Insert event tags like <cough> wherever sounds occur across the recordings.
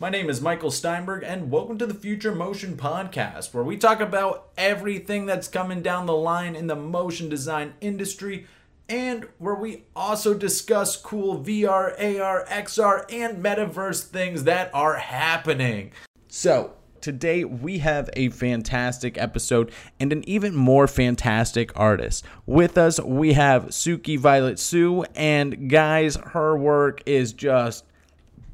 My name is Michael Steinberg, and welcome to the Future Motion Podcast, where we talk about everything that's coming down the line in the motion design industry, and where we also discuss cool VR, AR, XR, and metaverse things that are happening. So, Today, we have a fantastic episode and an even more fantastic artist. With us, we have Suki Violet Sue, and guys, her work is just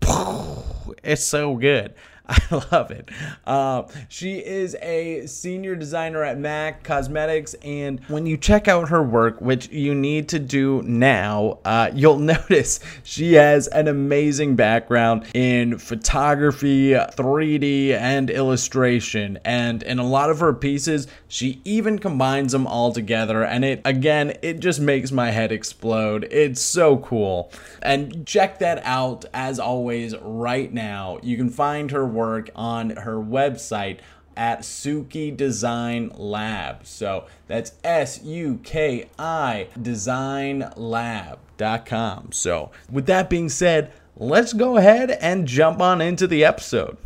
<laughs> it's so good. <laughs> I love it. Uh, she is a senior designer at MAC Cosmetics, and when you check out her work, which you need to do now, uh, you'll <laughs> notice she has an amazing background in photography, 3D, and illustration. And in a lot of her pieces, she even combines them all together, and it again, it just makes my head explode. It's so cool. And check that out as always right now. You can find her work on her website at Suki Design Lab. So that's S U K I Design Lab.com. So, with that being said, let's go ahead and jump on into the episode.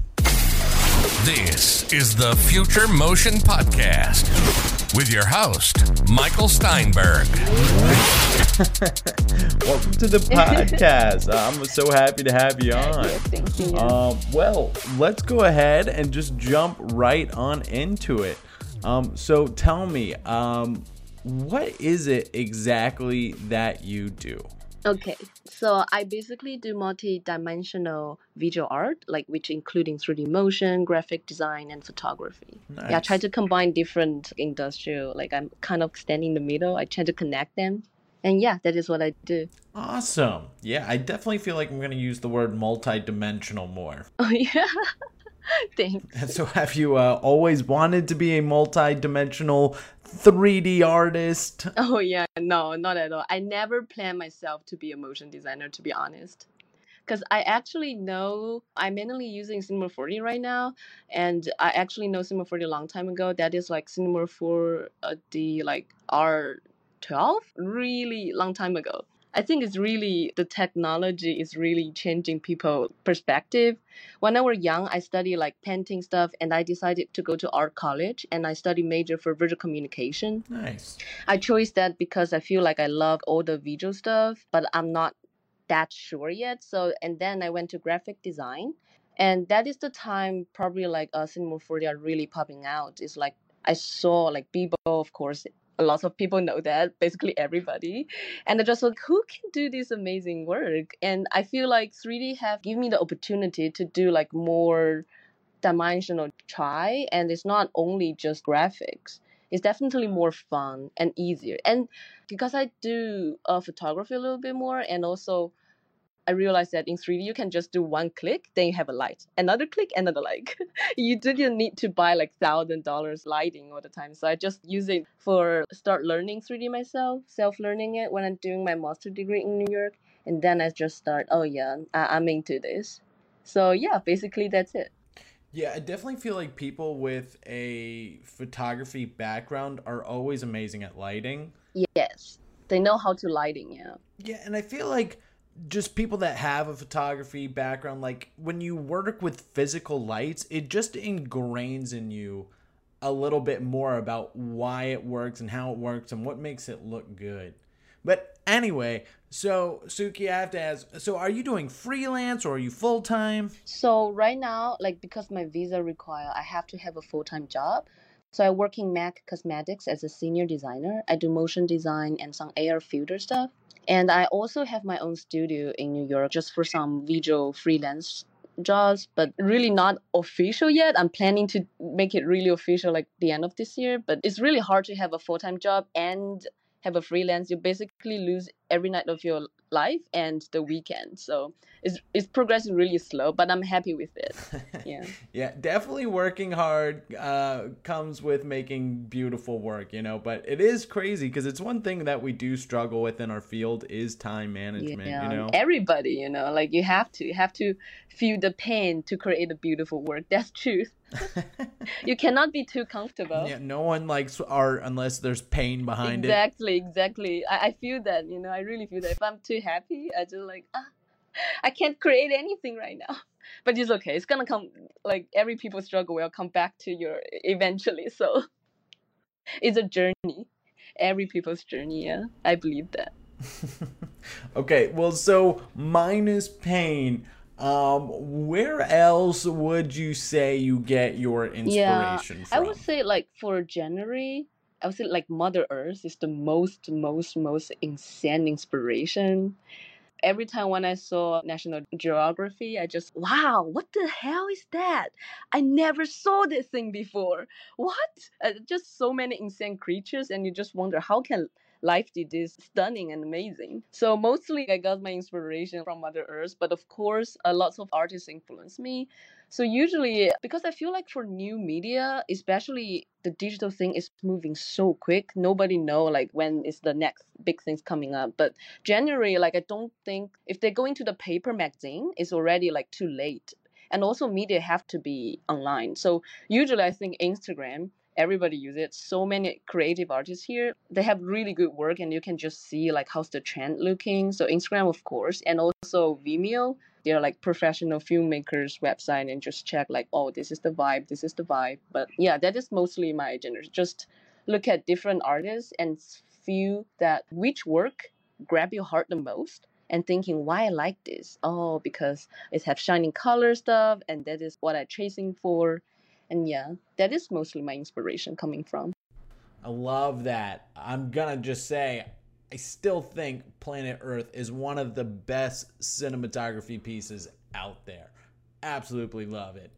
This is the Future Motion Podcast with your host, Michael Steinberg. <laughs> Welcome to the <laughs> podcast. I'm so happy to have you on. Thank you. Um, well, let's go ahead and just jump right on into it. Um, so tell me, um, what is it exactly that you do? Okay, so I basically do multi-dimensional visual art, like which including 3D motion, graphic design, and photography. Yeah, I try to combine different industrial. Like I'm kind of standing in the middle. I try to connect them, and yeah, that is what I do. Awesome. Yeah, I definitely feel like I'm going to use the word multi-dimensional more. <laughs> Oh yeah, <laughs> thanks. So have you uh, always wanted to be a multi-dimensional 3D artist? Oh yeah, no, not at all. I never planned myself to be a motion designer, to be honest. Because I actually know I'm mainly using Cinema 4D right now, and I actually know Cinema 4D a long time ago. That is like Cinema 4 uh, the like R12, really long time ago. I think it's really the technology is really changing people perspective. When I was young, I studied like painting stuff, and I decided to go to art college, and I studied major for visual communication. Nice. I chose that because I feel like I love all the visual stuff, but I'm not that sure yet. So, and then I went to graphic design, and that is the time probably like uh, Cinema 4D are really popping out. It's like I saw like Beeple, of course. A lot of people know that, basically everybody. And I just like, who can do this amazing work? And I feel like 3D have given me the opportunity to do like more dimensional try. And it's not only just graphics it's definitely more fun and easier. And because I do uh, photography a little bit more, and also I realized that in 3D you can just do one click, then you have a light, another click, another light. <laughs> you didn't need to buy like thousand dollars lighting all the time. So I just use it for start learning 3D myself, self learning it when I'm doing my master degree in New York, and then I just start. Oh yeah, I- I'm into this. So yeah, basically that's it. Yeah, I definitely feel like people with a photography background are always amazing at lighting. Yes, they know how to lighting. Yeah. Yeah, and I feel like just people that have a photography background, like when you work with physical lights, it just ingrains in you a little bit more about why it works and how it works and what makes it look good. But anyway, so Suki, I have to ask so are you doing freelance or are you full time? So right now, like because my visa require, I have to have a full time job. So I work in MAC Cosmetics as a senior designer. I do motion design and some AR filter stuff. And I also have my own studio in New York just for some visual freelance jobs, but really not official yet. I'm planning to make it really official like the end of this year. But it's really hard to have a full time job and have a freelance. You basically lose every night of your life and the weekend. So it's it's progressing really slow, but I'm happy with it. <laughs> Yeah. yeah, definitely working hard uh, comes with making beautiful work, you know. But it is crazy because it's one thing that we do struggle with in our field is time management, yeah. you know. Everybody, you know, like you have to you have to feel the pain to create a beautiful work. <laughs> That's truth. <laughs> you cannot be too comfortable. yeah, no one likes art unless there's pain behind it. exactly, exactly. I, I feel that, you know, I really feel that if I'm too happy, I just like ah, I can't create anything right now. <laughs> but it's okay. It's gonna come. Like every people struggle will come back to your eventually. So <laughs> it's a journey. Every people's journey. Yeah, I believe that. <laughs> okay, well, so minus pain. Um, where else would you say you get your inspiration Yeah, from? I would say like for January, I would say like Mother Earth is the most, most, most insane inspiration. Every time when I saw National Geography, I just wow, what the hell is that? I never saw this thing before. What? Uh, just so many insane creatures, and you just wonder how can life did this stunning and amazing. So mostly I got my inspiration from Mother Earth, but of course, uh, lots of artists influenced me. So usually, because I feel like for new media, especially the digital thing is moving so quick, nobody know like when is the next big things coming up. But January, like I don't think if they go into the paper magazine, it's already like too late. And also media have to be online. So usually I think Instagram everybody use it. So many creative artists here they have really good work and you can just see like how's the trend looking. So instagram of course and also vimeo. They're like professional filmmakers website and just check like oh this is the vibe this is the vibe. But yeah that is mostly my agenda just look at different artists and feel that which work grab your heart the most and thinking why I like this. Oh, because it have shining color stuff and that is what I'm chasing for. And yeah, that is mostly my inspiration coming from. I love that. I'm gonna just say, I still think Planet Earth is one of the best cinematography pieces out there. Absolutely love it.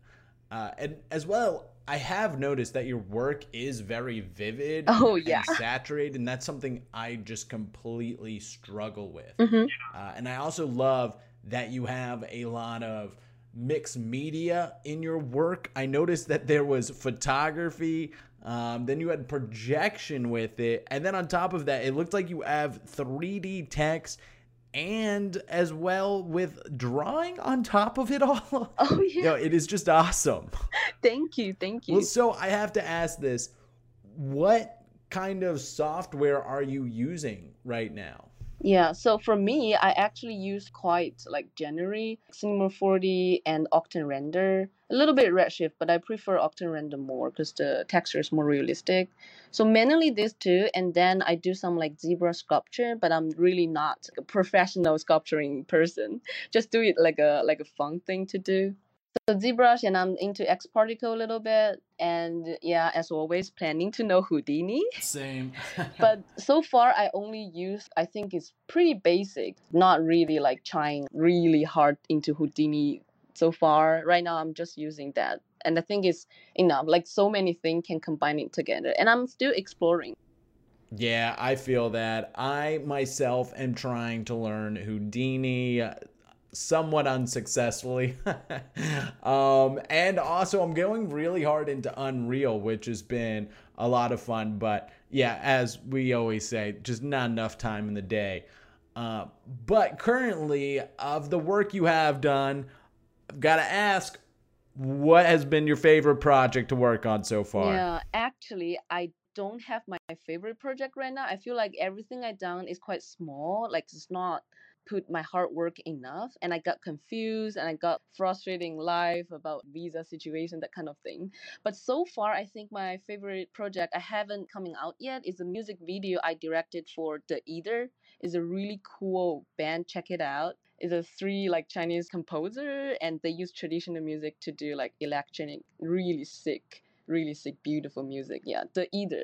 Uh, and as well, I have noticed that your work is very vivid Oh, and yeah. saturated, and that's something I just completely struggle with. Mhm. Uh, and I also love that you have a lot of mixed media in your work. I noticed that there was photography, um, then you had projection with it, and then on top of that, it looked like you have 3D text and as well with drawing on top of it all. <laughs> Oh yeah. it is just awesome. <laughs> Thank you. Thank you. Well, so I have to ask this what kind of software are you using right now? Yeah, so for me, I actually use quite like January, Cinema 4D, and Octane Render. A little bit Redshift, but I prefer Octane Render more because the texture is more realistic. So mainly these two, and then I do some like ZBrush sculpture, but I'm really not a professional sculpturing person. <laughs> Just do it like a like a fun thing to do. So ZBrush, and I'm into X Particle a little bit, and yeah, as always, planning to know Houdini. Same. <laughs> but so far i only use i think it's pretty basic not really like trying really hard into houdini so far. Right now i'm just using that. And i think it's enough. Like so many things can combine it together and i'm still exploring. Yeah, I feel that. I myself am trying to learn Houdini somewhat unsuccessfully. <laughs> um, and also, I'm going really hard into Unreal, which has been a lot of fun. But yeah, as we always say, just not enough time in the day. Uh, but currently, of the work you have done, I've got to ask what has been your favorite project to work on so far? yeah actually i don't have my favorite project right now i feel like everything I've done is quite small like it's not put my hard work enough and i got confused and i got frustrating life about visa situation that kind of thing. But so far i think my favorite project i haven't coming out yet is a music video i directed for the either is a really cool band check it out. It's a three like chinese composer and they use traditional music to do like electronic really sick really sick beautiful music yeah the either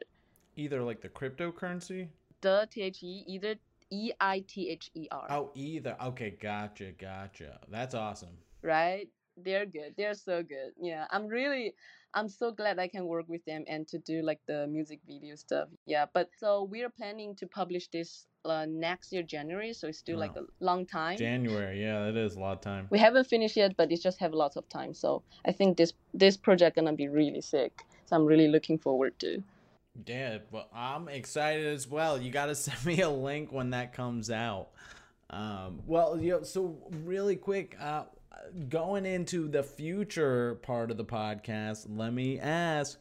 Either like the cryptocurrency? the t-h-e either E e-i-t-h-e-r Oh, either. Okay, gotcha, gotcha. That's awesome. right? They're good. They're so good. Yeah, I'm really, I'm so glad I can work with them and to do like the music video stuff. Yeah, but so we're planning to publish this uh, next year January, so it's still like a long time. January, yeah, that is a lot of time. we haven't finished yet, but it just have lots of time. So I think this this project gonna be really sick. So I'm really looking forward to. Yeah, well, I'm excited as well. You got to <laughs> send me a link when that comes out. Um, well, you know, so really quick, uh, going into the future part of the podcast, let me ask,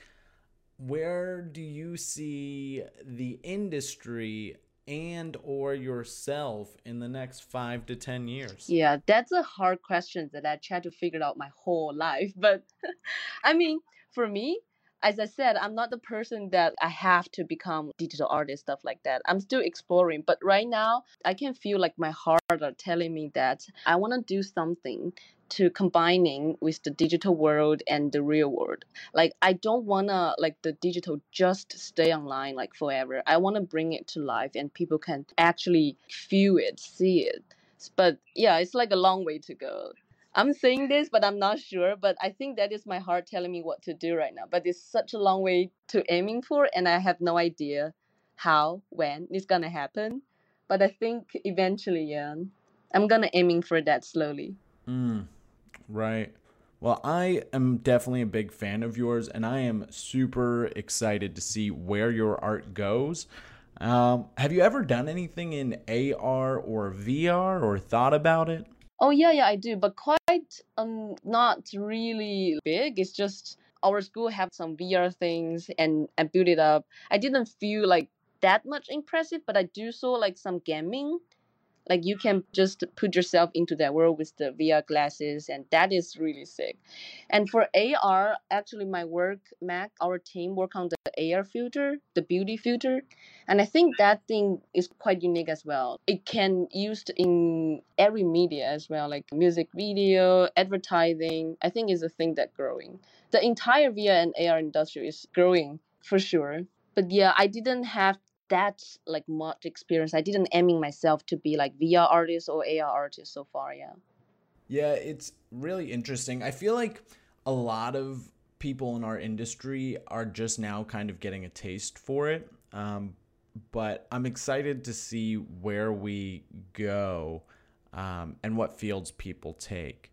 where do you see the industry and or yourself in the next 5 to 10 years? Yeah, that's a hard question that I try to figure out my whole life. <laughs> But <laughs> I mean, for me, as I said, I'm not the person that I have to become digital artist stuff like that. I'm still exploring, but right now I can feel like my heart are telling me that I want to do something to combining with the digital world and the real world. Like I don't want to like the digital just stay online like forever. I want to bring it to life and people can actually feel it, see it. But yeah, it's like a long way to go. I'm saying this, but I'm not sure. But I think that is my heart telling me what to do right now. But it's such a long way to aiming for, and I have no idea how, when it's gonna happen. But I think eventually, yeah, I'm gonna aiming for that slowly. Mm, right. Well, I am definitely a big fan of yours, and I am super excited to see where your art goes. Um, have you ever done anything in AR or VR or thought about it? Oh yeah, yeah, I do, but quite um not really big. It's just our school have some VR things and and build it up. I didn't feel like that much impressive, but I do saw like some gaming like you can just put yourself into that world with the VR glasses, and that is really sick. And for AR, actually, my work, Mac, our team work on the AR filter, the beauty filter, and I think that thing is quite unique as well. It can used in every media as well, like music video, advertising. I think is a thing that growing. The entire VR and AR industry is growing for sure. But yeah, I didn't have that like much experience. I didn't aiming myself to be like VR artist or AR artist so far. Yeah. Yeah, it's really interesting. I feel like a lot of people in our industry are just now kind of getting a taste for it. Um, but I'm excited to see where we go um, and what fields people take.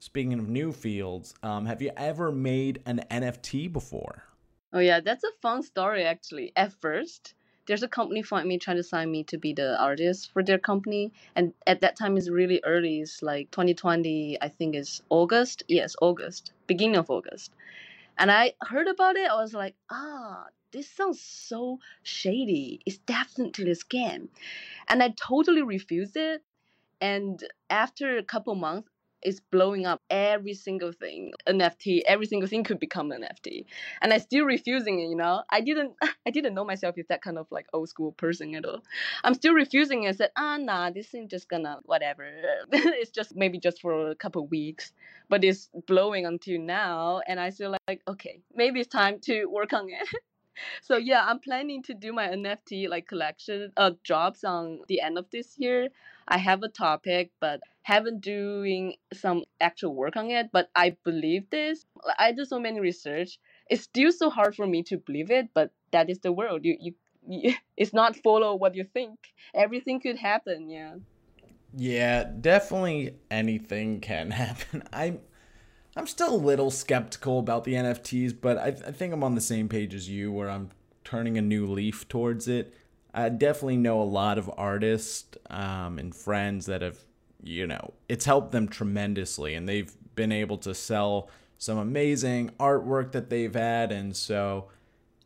Speaking of new fields, um, have you ever made an NFT before? Oh yeah, that's a fun story actually. At first, there's a company find me trying to sign me to be the artist for their company. And at that time is really early. It's like 2020 i think it's august. Yes august. Beginning of august. And i heard about it. I was like ah this sounds so shady. It's definitely a scam. And i totally refused it. And after a couple months is blowing up every single thing nft every single thing could become an nft and i still refusing it you know? I didn't <laughs> i didn't know myself as that kind of like old school person at all. I'm still refusing it. I said ah nah this thing just gonna whatever. <laughs> It's just maybe just for a couple weeks but it's blowing until now and i feel like okay maybe it's time to work on it <laughs> so yeah, I'm planning to do my NFT like collection uh jobs on the end of this year. I have a topic, but haven't doing some actual work on it. But I believe this. I do so many research. It's still so hard for me to believe it, but that is the world. You you, <laughs> it's not follow what you think. Everything could happen. Yeah. Yeah, definitely anything can <laughs> happen. I'm I'm still a little skeptical about the NFTs, but I, I think I'm on the same page as you where I'm turning a new leaf towards it. I definitely know a lot of artists um, and friends that have, you know, it's helped them tremendously and they've been able to sell some amazing artwork that they've had. And so,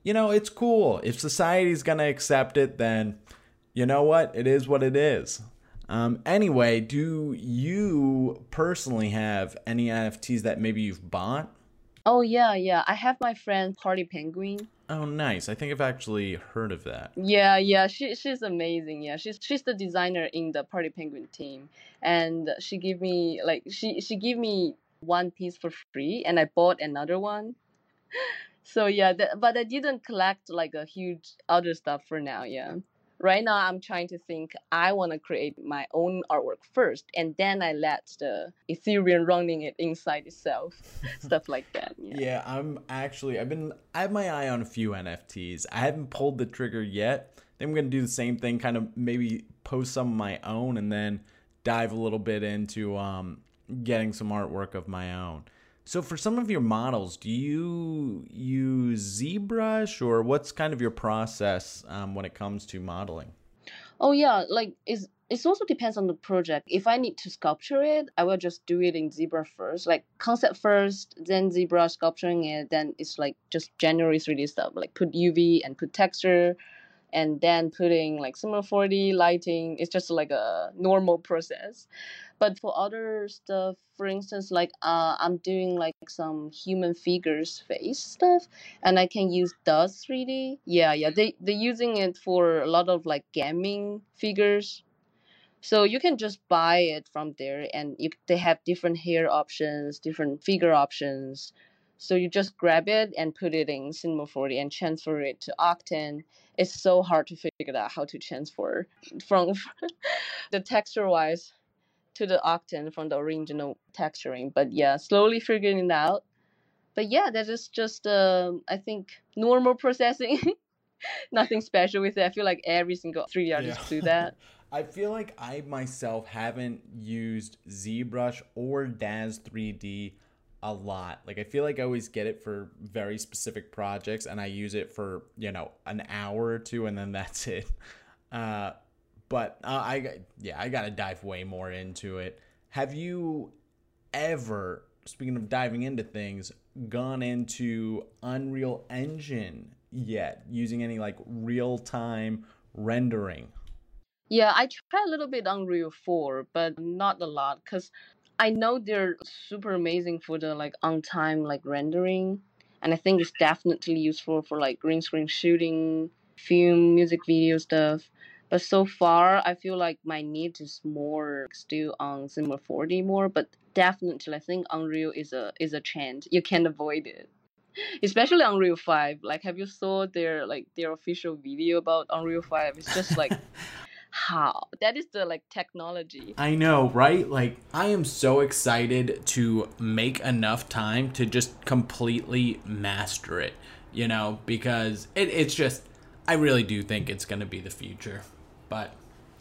you know, it's cool. If society's going to accept it, then you know what? It is what it is. Um, anyway, do you personally have any NFTs that maybe you've bought? Oh yeah, yeah. I have my friend Party Penguin. Oh, nice. I think I've actually heard of that. Yeah, yeah. She she's amazing. Yeah, she's she's the designer in the Party Penguin team, and she gave me like she she gave me one piece for free, and I bought another one. <laughs> So yeah, that, but I didn't collect like a huge other stuff for now. Yeah right now i'm trying to think i want to create my own artwork first and then i let the ethereum running it inside itself <laughs> stuff <laughs> like that yeah. yeah i'm actually i've been i have my eye on a few nfts i haven't pulled the trigger yet. Then i'm gonna do the same thing kind of maybe post some of my own and then dive a little bit into um, getting some artwork of my own so for some of your models, do you use ZBrush or what's kind of your process um, when it comes to modeling? Oh yeah, like it's it also depends on the project. If I need to sculpture it, I will just do it in ZBrush first, like concept first, then ZBrush sculpturing it. Then it's like just generally 3D stuff, like put UV and put texture, and then putting like Cinema 4D lighting. It's just like a normal process. But for other stuff, for instance, like uh, I'm doing like some human figures face stuff, and I can use Daz 3D. Yeah, yeah, they they're using it for a lot of like gaming figures. So you can just buy it from there, and you, they have different hair options, different figure options. So you just grab it and put it in Cinema 4D and transfer it to Octane. It's so hard to figure out how to transfer from <laughs> the texture wise to the Octane from the original texturing. But yeah, slowly figuring it out. But yeah, that is just uh, I think normal processing. <laughs> Nothing special with it. I feel like every single 3D artist Yeah. do that. <laughs> I feel like I myself haven't used ZBrush or Daz 3D a lot. Like I feel like I always get it for very specific projects and I use it for, you know, an hour or two and then that's it. <laughs> Uh but uh, I yeah, I got to dive way more into it. Have you ever speaking of diving into things gone into Unreal Engine yet using any like real-time rendering? Yeah, I tried a little bit Unreal 4, but not a lot because I know they're super amazing for the like on time like rendering, and I think it's definitely useful for like green screen shooting, film, music video stuff. But so far, I feel like my need is more still on Cinema 4D more. But definitely, I think Unreal is a is a trend. You can't avoid it, <laughs> especially Unreal 5. Like, have you saw their like their official video about Unreal 5? It's just like <laughs> how that is the like technology I know, right? Like, I am so excited to make enough time to just completely master it, you know, because it, it's just, I really do think it's going to be the future. But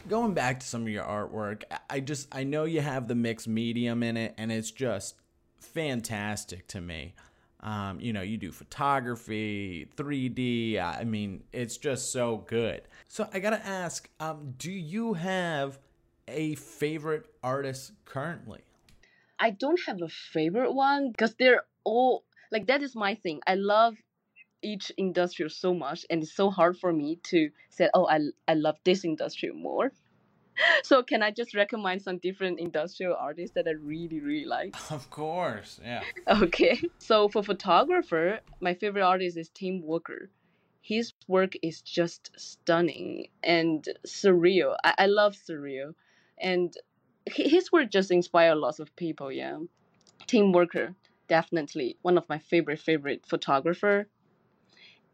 going back to some of your artwork, I- I just, I know you have the mixed medium in it, and it's just fantastic to me. Um, you know, you do photography, 3D. I mean, it's just so good. So I gotta ask, um, do you have a favorite artist currently? i don't have a favorite one because they're all like that is my thing i love each industrial so much and it's so hard for me to say oh i, I love this industrial more <laughs> so can i just recommend some different industrial artists that i really really like <laughs> Of course, yeah. Okay. So for photographer, my favorite artist is Tim Walker. His work is just stunning and surreal. I, I love surreal. And his work just inspire lots of people, yeah. Tim Walker, definitely one of my favorite favorite photographer.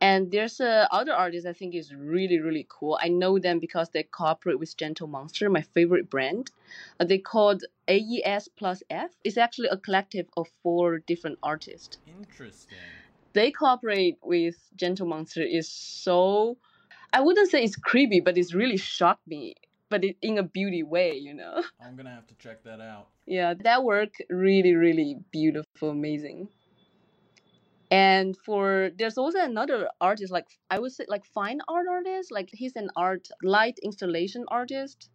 And there's a other artist I think is really really cool. I know them because they cooperate with Gentle Monster, my favorite brand. Uh, they called AES plus F. It's actually a collective of four different artists. Interesting. They cooperate with Gentle Monster is so I wouldn't say it's creepy, but it's really shocked me. But it, in a beauty way, you know. I'm gonna have to check that out. Yeah, that work really, really beautiful, amazing. And for there's also another artist, like I would say, like fine art artist. Like he's an art light installation artist.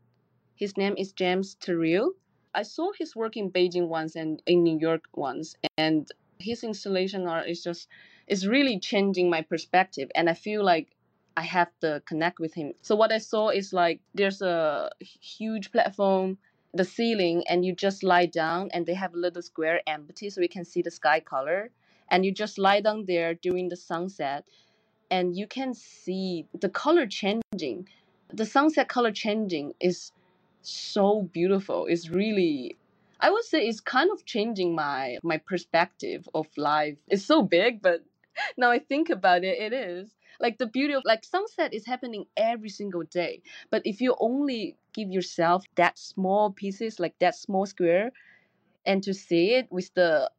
His name is James Turrell. I saw his work in Beijing once and in New York once, and his installation art is just is really changing my perspective. And I feel like I have to connect with him. So what I saw is like there's a huge platform the ceiling and you just lie down and they have a little square empty so you can see the sky color and you just lie down there during the sunset and you can see the color changing. The sunset color changing is so beautiful. It's really i would say it's kind of changing my my perspective of life. It's so big but <laughs> now i think about it it is. Like the beauty of like sunset is happening every single day. But if you only give yourself that small pieces like that small square and to see it with the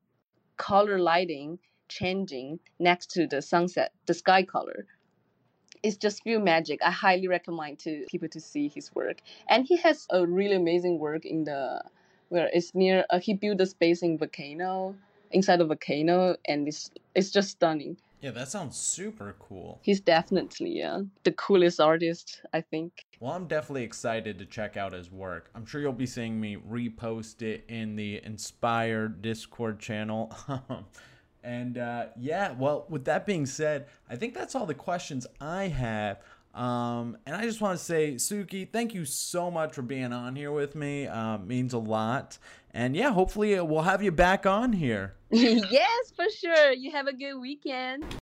color lighting changing next to the sunset the sky color. It's just feel magic. I highly recommend to people to see his work. And he has a really amazing work in the where it's near uh, he built a space in volcano inside a volcano and it's it's just stunning Yeah, that sounds super cool. he's definitely yeah the coolest artist i think Well, I'm definitely excited to check out his work. I'm sure you'll be seeing me repost it in the Inspired Discord channel. <laughs> and uh, yeah, well, with that being said, I think that's all the questions I have. Um, and I just want to say, Suki, thank you so much for being on here with me. Uh, means a lot. And yeah, hopefully we'll have you back on here. <laughs> yes, for sure. You have a good weekend.